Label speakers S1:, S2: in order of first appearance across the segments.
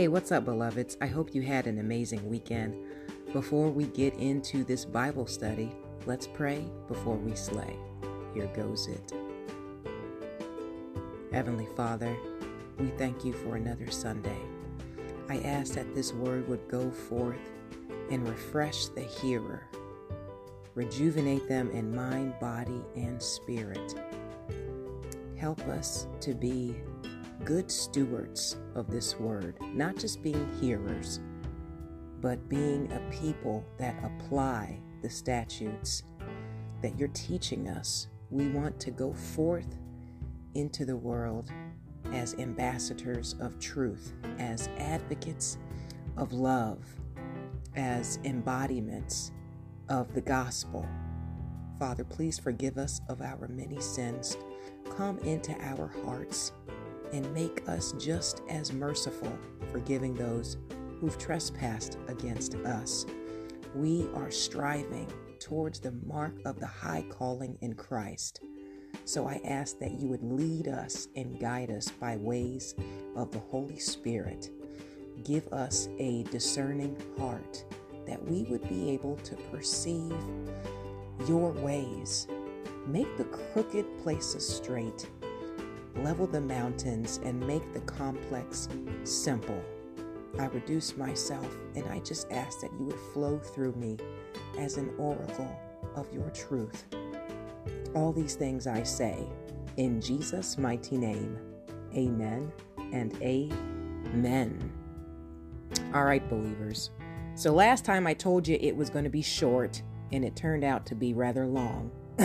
S1: Hey, what's up, beloveds? I hope you had an amazing weekend. Before we get into this Bible study, let's pray before we slay. Here goes it. Heavenly Father, we thank you for another Sunday. I ask that this word would go forth and refresh the hearer, rejuvenate them in mind, body, and spirit. Help us to be good stewards of this word, not just being hearers, but being a people that apply the statutes that you're teaching us. We want to go forth into the world as ambassadors of truth, as advocates of love, as embodiments of the gospel. Father, please forgive us of our many sins. Come into our hearts and make us just as merciful, forgiving those who've trespassed against us. We are striving towards the mark of the high calling in Christ. So I ask that you would lead us and guide us by ways of the Holy Spirit. Give us a discerning heart that we would be able to perceive your ways. Make the crooked places straight level the mountains, and make the complex simple. I reduce myself and I just ask that you would flow through me as an oracle of your truth. All these things I say in Jesus' mighty name. Amen and amen. All right, believers. So last time I told you it was going to be short, and it turned out to be rather long.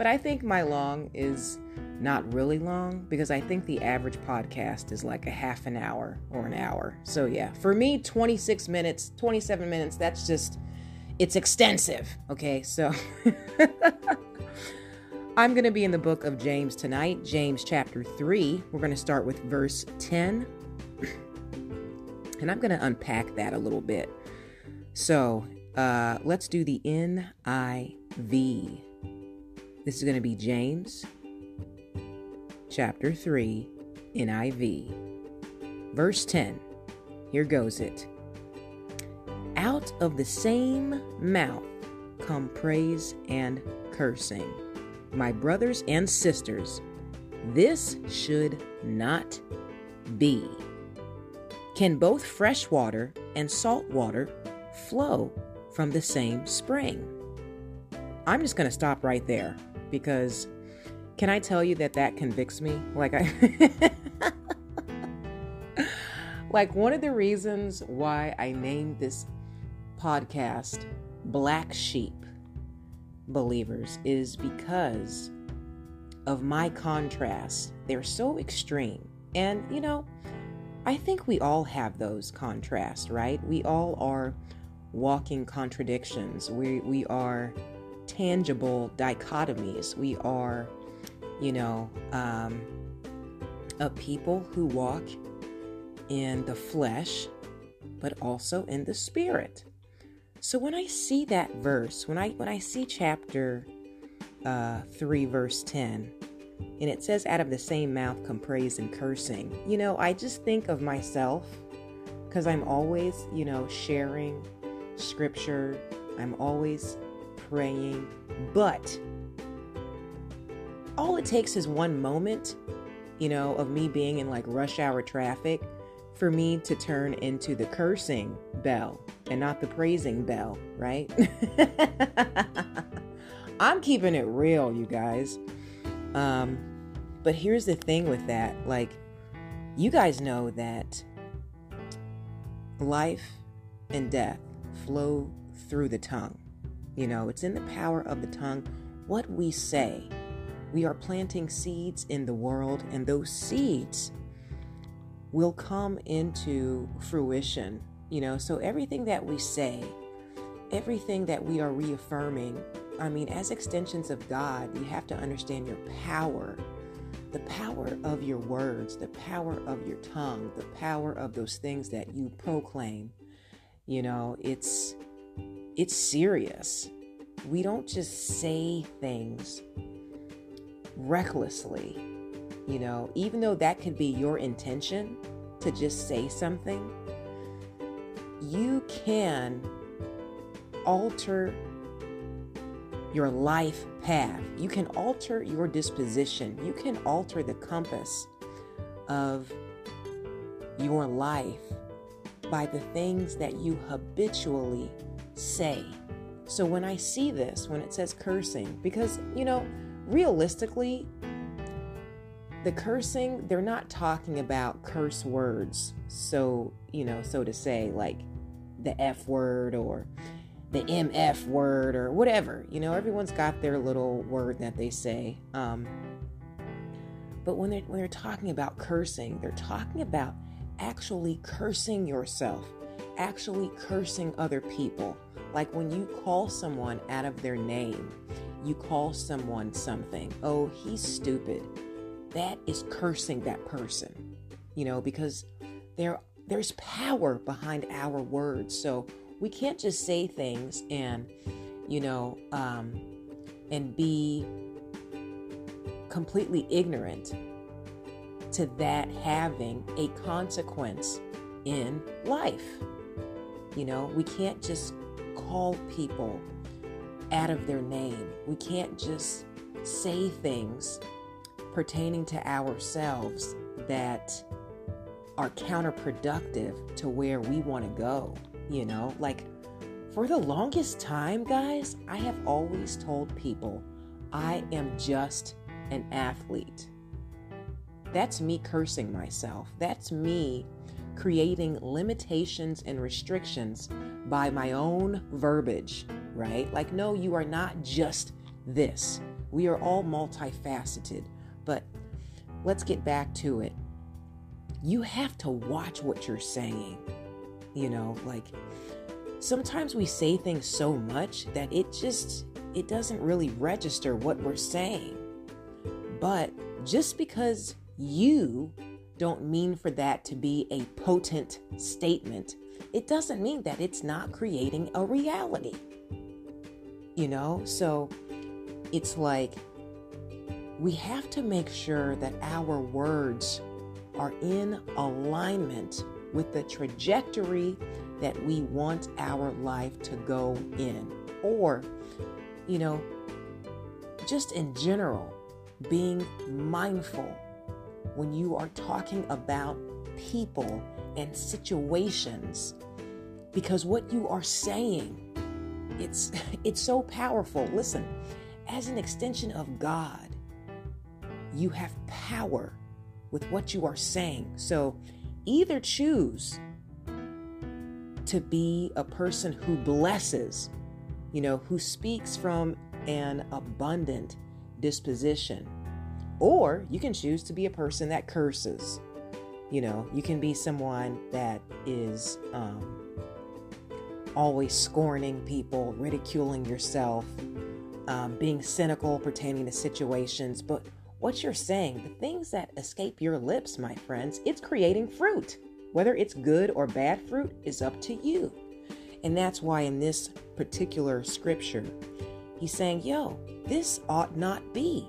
S1: but I think my long is not really long because I think the average podcast is like a half an hour or an hour. So, yeah, for me, 26 minutes, 27 minutes, that's just, it's extensive. Okay, so I'm going to be in the book of James tonight, James chapter 3. We're going to start with verse 10. And I'm going to unpack that a little bit. So, uh, let's do the NIV. This is going to be James chapter 3, NIV. Verse 10. Here goes it. Out of the same mouth come praise and cursing. My brothers and sisters, this should not be. Can both fresh water and salt water flow from the same spring? I'm just going to stop right there because can I tell you that that convicts me? Like I Like one of the reasons why I named this podcast Black Sheep Believers is because of my contrast. They're so extreme. And you know, I think we all have those contrasts, right? We all are walking contradictions. We we are tangible dichotomies. We are you know, um, a people who walk in the flesh, but also in the spirit. So when I see that verse, when I when I see chapter uh, three, verse ten, and it says, "Out of the same mouth come praise and cursing," you know, I just think of myself because I'm always, you know, sharing scripture. I'm always praying, but all it takes is one moment, you know, of me being in like rush hour traffic for me to turn into the cursing bell and not the praising bell, right? I'm keeping it real, you guys. Um, but here's the thing with that like, you guys know that life and death flow through the tongue. You know, it's in the power of the tongue what we say we are planting seeds in the world, and those seeds will come into fruition. You know, so everything that we say, everything that we are reaffirming, I mean, as extensions of God, you have to understand your power the power of your words, the power of your tongue, the power of those things that you proclaim. You know, it's it's serious. We don't just say things recklessly. You know, even though that could be your intention, to just say something, you can alter your life path. You can alter your disposition. You can alter the compass of your life by the things that you habitually say. So when I see this, when it says cursing, because, you know, realistically, the cursing, they're not talking about curse words. So, you know, so to say, like the F word or the MF word or whatever. You know, everyone's got their little word that they say. Um, but when they're, when they're talking about cursing, they're talking about actually cursing yourself, actually cursing other people. Like when you call someone out of their name, you call someone something. Oh, he's stupid. That is cursing that person, you know, because there there's power behind our words. So we can't just say things and, you know, um, and be completely ignorant to that having a consequence in life. You know, we can't just call people out of their name. We can't just say things pertaining to ourselves that are counterproductive to where we want to go. You know, like for the longest time, guys, I have always told people I am just an athlete. That's me cursing myself. That's me creating limitations and restrictions by my own verbiage, right? Like, no, you are not just this. We are all multifaceted. But let's get back to it. You have to watch what you're saying. You know, like sometimes we say things so much that it just it doesn't really register what we're saying. But just because you don't mean for that to be a potent statement, it doesn't mean that it's not creating a reality. You know, so it's like we have to make sure that our words are in alignment with the trajectory that we want our life to go in. Or, you know, just in general, being mindful when you are talking about people and situations because what you are saying it's it's so powerful. Listen as an extension of god you have power with what you are saying. So either choose to be a person who blesses you know who speaks from an abundant disposition or you can choose to be a person that curses. You know, you can be someone that is um, always scorning people, ridiculing yourself, um, being cynical pertaining to situations. But what you're saying, the things that escape your lips, my friends, it's creating fruit. Whether it's good or bad fruit is up to you. And that's why in this particular scripture, he's saying, yo, this ought not be.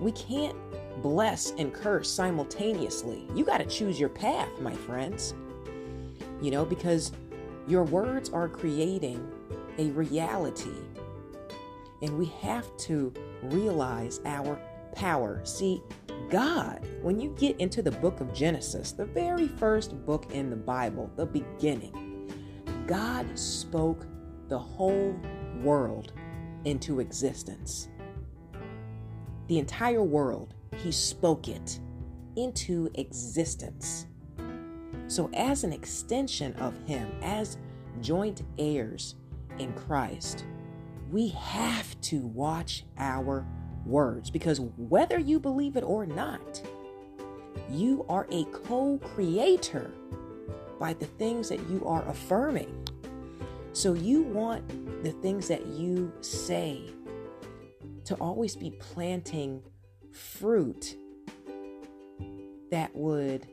S1: We can't bless and curse simultaneously. You got to choose your path, my friends. You know, because your words are creating a reality. And we have to realize our power. See, God, when you get into the book of Genesis, the very first book in the Bible, the beginning, God spoke the whole world into existence the entire world, he spoke it into existence. So, as an extension of him, as joint heirs in Christ, we have to watch our words because whether you believe it or not, you are a co creator by the things that you are affirming. So, you want the things that you say to always be planting fruit that would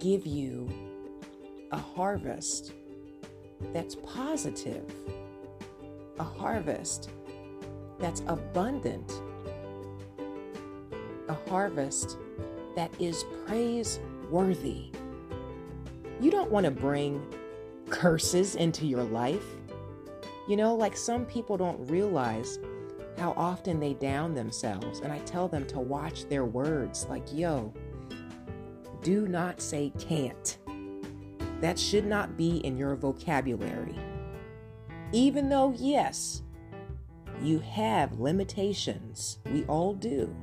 S1: give you a harvest that's positive, a harvest that's abundant, a harvest that is praiseworthy. You don't want to bring curses into your life. You know, like some people don't realize how often they down themselves. And I tell them to watch their words like, yo, do not say can't. That should not be in your vocabulary. Even though, yes, you have limitations, we all do.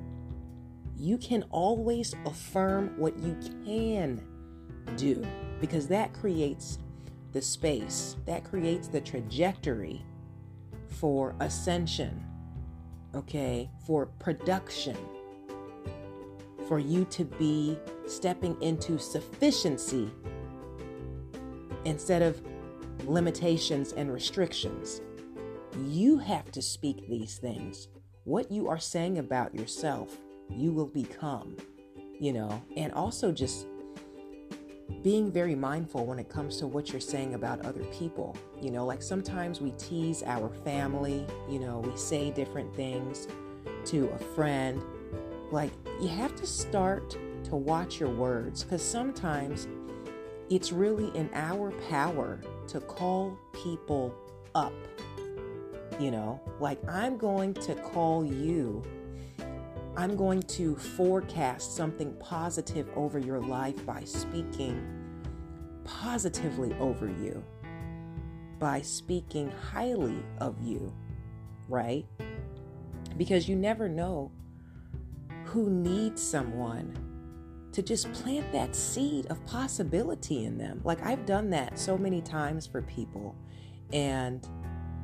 S1: You can always affirm what you can do because that creates the space, that creates the trajectory for ascension, okay, for production, for you to be stepping into sufficiency instead of limitations and restrictions. You have to speak these things. What you are saying about yourself, you will become, you know, and also just being very mindful when it comes to what you're saying about other people. You know, like sometimes we tease our family, you know, we say different things to a friend. Like, you have to start to watch your words because sometimes it's really in our power to call people up. You know, like I'm going to call you, I'm going to forecast something positive over your life by speaking positively over you, by speaking highly of you, right? Because you never know who needs someone to just plant that seed of possibility in them. Like I've done that so many times for people and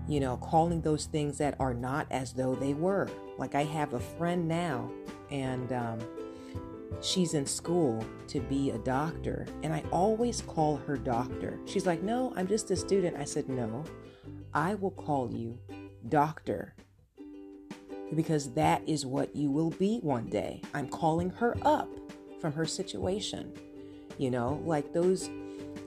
S1: you know, calling those things that are not as though they were. Like I have a friend now and um, she's in school to be a doctor and I always call her doctor. She's like, "No, I'm just a student." I said, "No. I will call you doctor." Because that is what you will be one day. I'm calling her up from her situation. You know, like those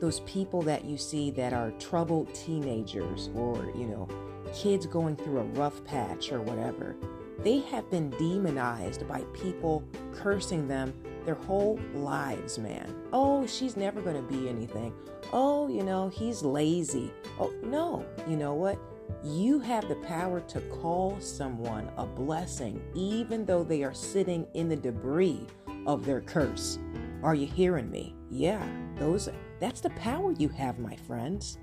S1: those people that you see that are troubled teenagers or, you know, kids going through a rough patch or whatever. They have been demonized by people cursing them their whole lives, man. Oh, she's never going to be anything. Oh, you know, he's lazy. Oh, no. You know what? You have the power to call someone a blessing, even though they are sitting in the debris of their curse. Are you hearing me? Yeah, those that's the power you have, my friends.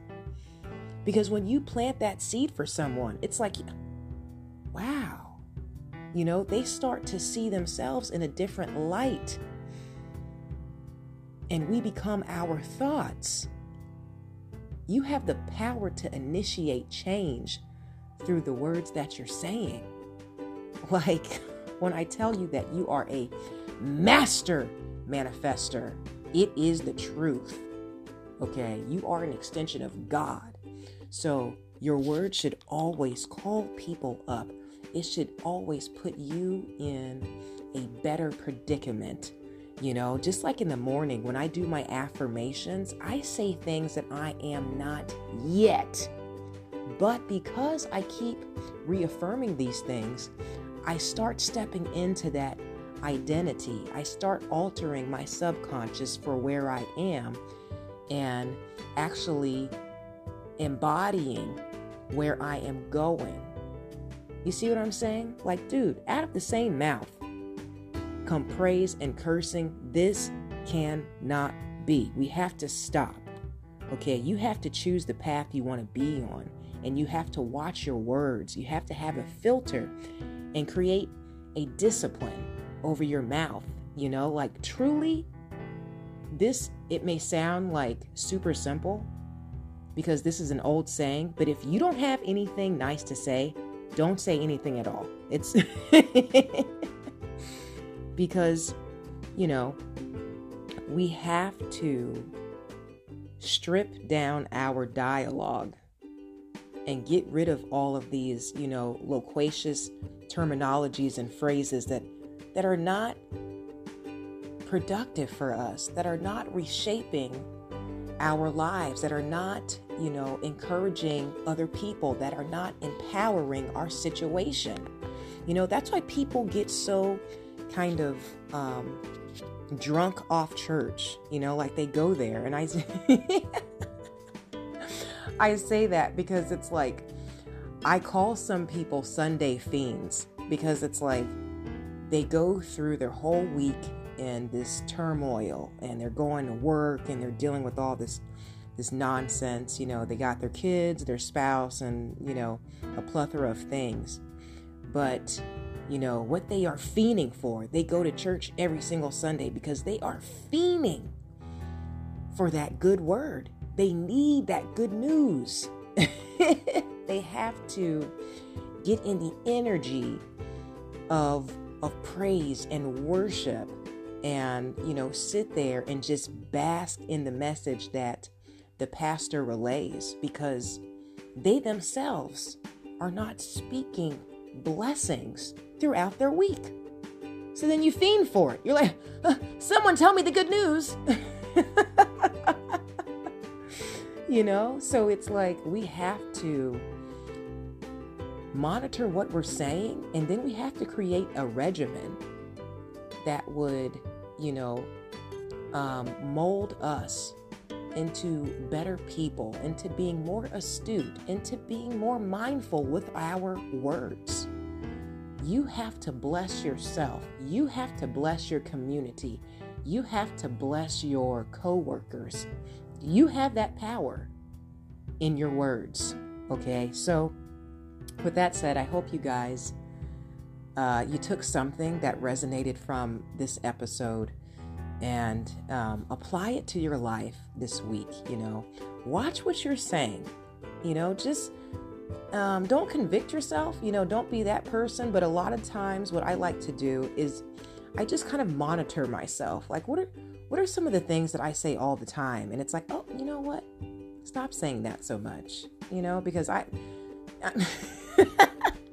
S1: Because when you plant that seed for someone, it's like wow. You know, they start to see themselves in a different light. And we become our thoughts. You have the power to initiate change through the words that you're saying. Like when I tell you that you are a master manifester. It is the truth. Okay, you are an extension of God. So your word should always call people up. It should always put you in a better predicament. You know, just like in the morning when I do my affirmations, I say things that I am not yet. But because I keep reaffirming these things, I start stepping into that identity. I start altering my subconscious for where I am and actually embodying where I am going. You see what I'm saying? Like, dude, out of the same mouth come praise and cursing. This cannot be. We have to stop. Okay, you have to choose the path you want to be on, and you have to watch your words. You have to have a filter and create a discipline over your mouth. You know, like truly, this, it may sound like super simple because this is an old saying, but if you don't have anything nice to say, don't say anything at all. It's because, you know, we have to strip down our dialogue and get rid of all of these, you know, loquacious terminologies and phrases that that are not productive for us, that are not reshaping our lives, that are not, you know, encouraging other people, that are not empowering our situation. You know, that's why people get so kind of um, drunk off church, you know, like they go there. And I, I say that because it's like, I call some people Sunday fiends because it's like they go through their whole week in this turmoil and they're going to work and they're dealing with all this this nonsense you know they got their kids their spouse and you know a plethora of things. But you know what they are fiending for they go to church every single sunday because they are fiending for that good word. They need that good news. They have to get in the energy of of praise and worship and you know sit there and just bask in the message that the pastor relays because they themselves are not speaking blessings throughout their week. So then you fiend for it. You're like, someone tell me the good news. you know? So it's like we have to monitor what we're saying and then we have to create a regimen that would, you know, um, mold us into better people, into being more astute, into being more mindful with our words. You have to bless yourself. You have to bless your community. You have to bless your coworkers. You have that power in your words. Okay, so with that said, I hope you guys uh, you took something that resonated from this episode and um, apply it to your life this week. You know, watch what you're saying. You know, just um, don't convict yourself. You know, don't be that person. But a lot of times, what I like to do is I just kind of monitor myself. Like, what are what are some of the things that I say all the time? And it's like, oh, you know what? Stop saying that so much. You know, because I. I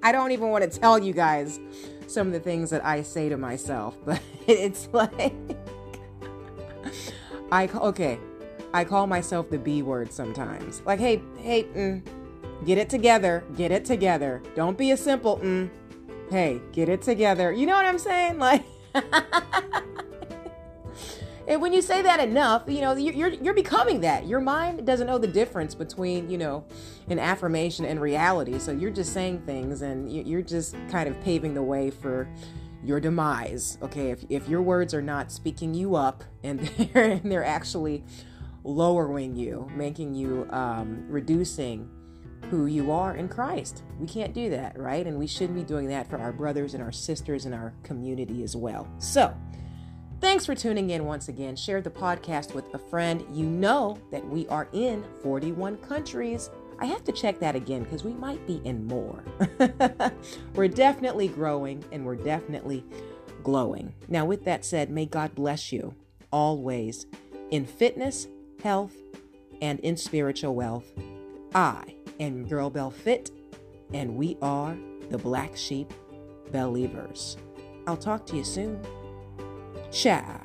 S1: I don't even want to tell you guys some of the things that I say to myself, but it's like I okay, I call myself the B word sometimes. Like, hey, hey, mm, get it together, get it together. Don't be a simple mm. Hey, get it together. You know what I'm saying? Like, and when you say that enough, you know you're you're becoming that. Your mind doesn't know the difference between you know an affirmation and reality. So you're just saying things, and you're just kind of paving the way for your demise. Okay, if, if your words are not speaking you up and they're, and they're actually lowering you, making you um, reducing who you are in Christ. We can't do that, right? And we shouldn't be doing that for our brothers and our sisters and our community as well. So, thanks for tuning in once again. Share the podcast with a friend. You know that we are in 41 countries I have to check that again because we might be in more. we're definitely growing and we're definitely glowing. Now, with that said, may God bless you always in fitness, health, and in spiritual wealth. I am Girl Bell Fit, and we are the Black Sheep Believers. I'll talk to you soon. Ciao.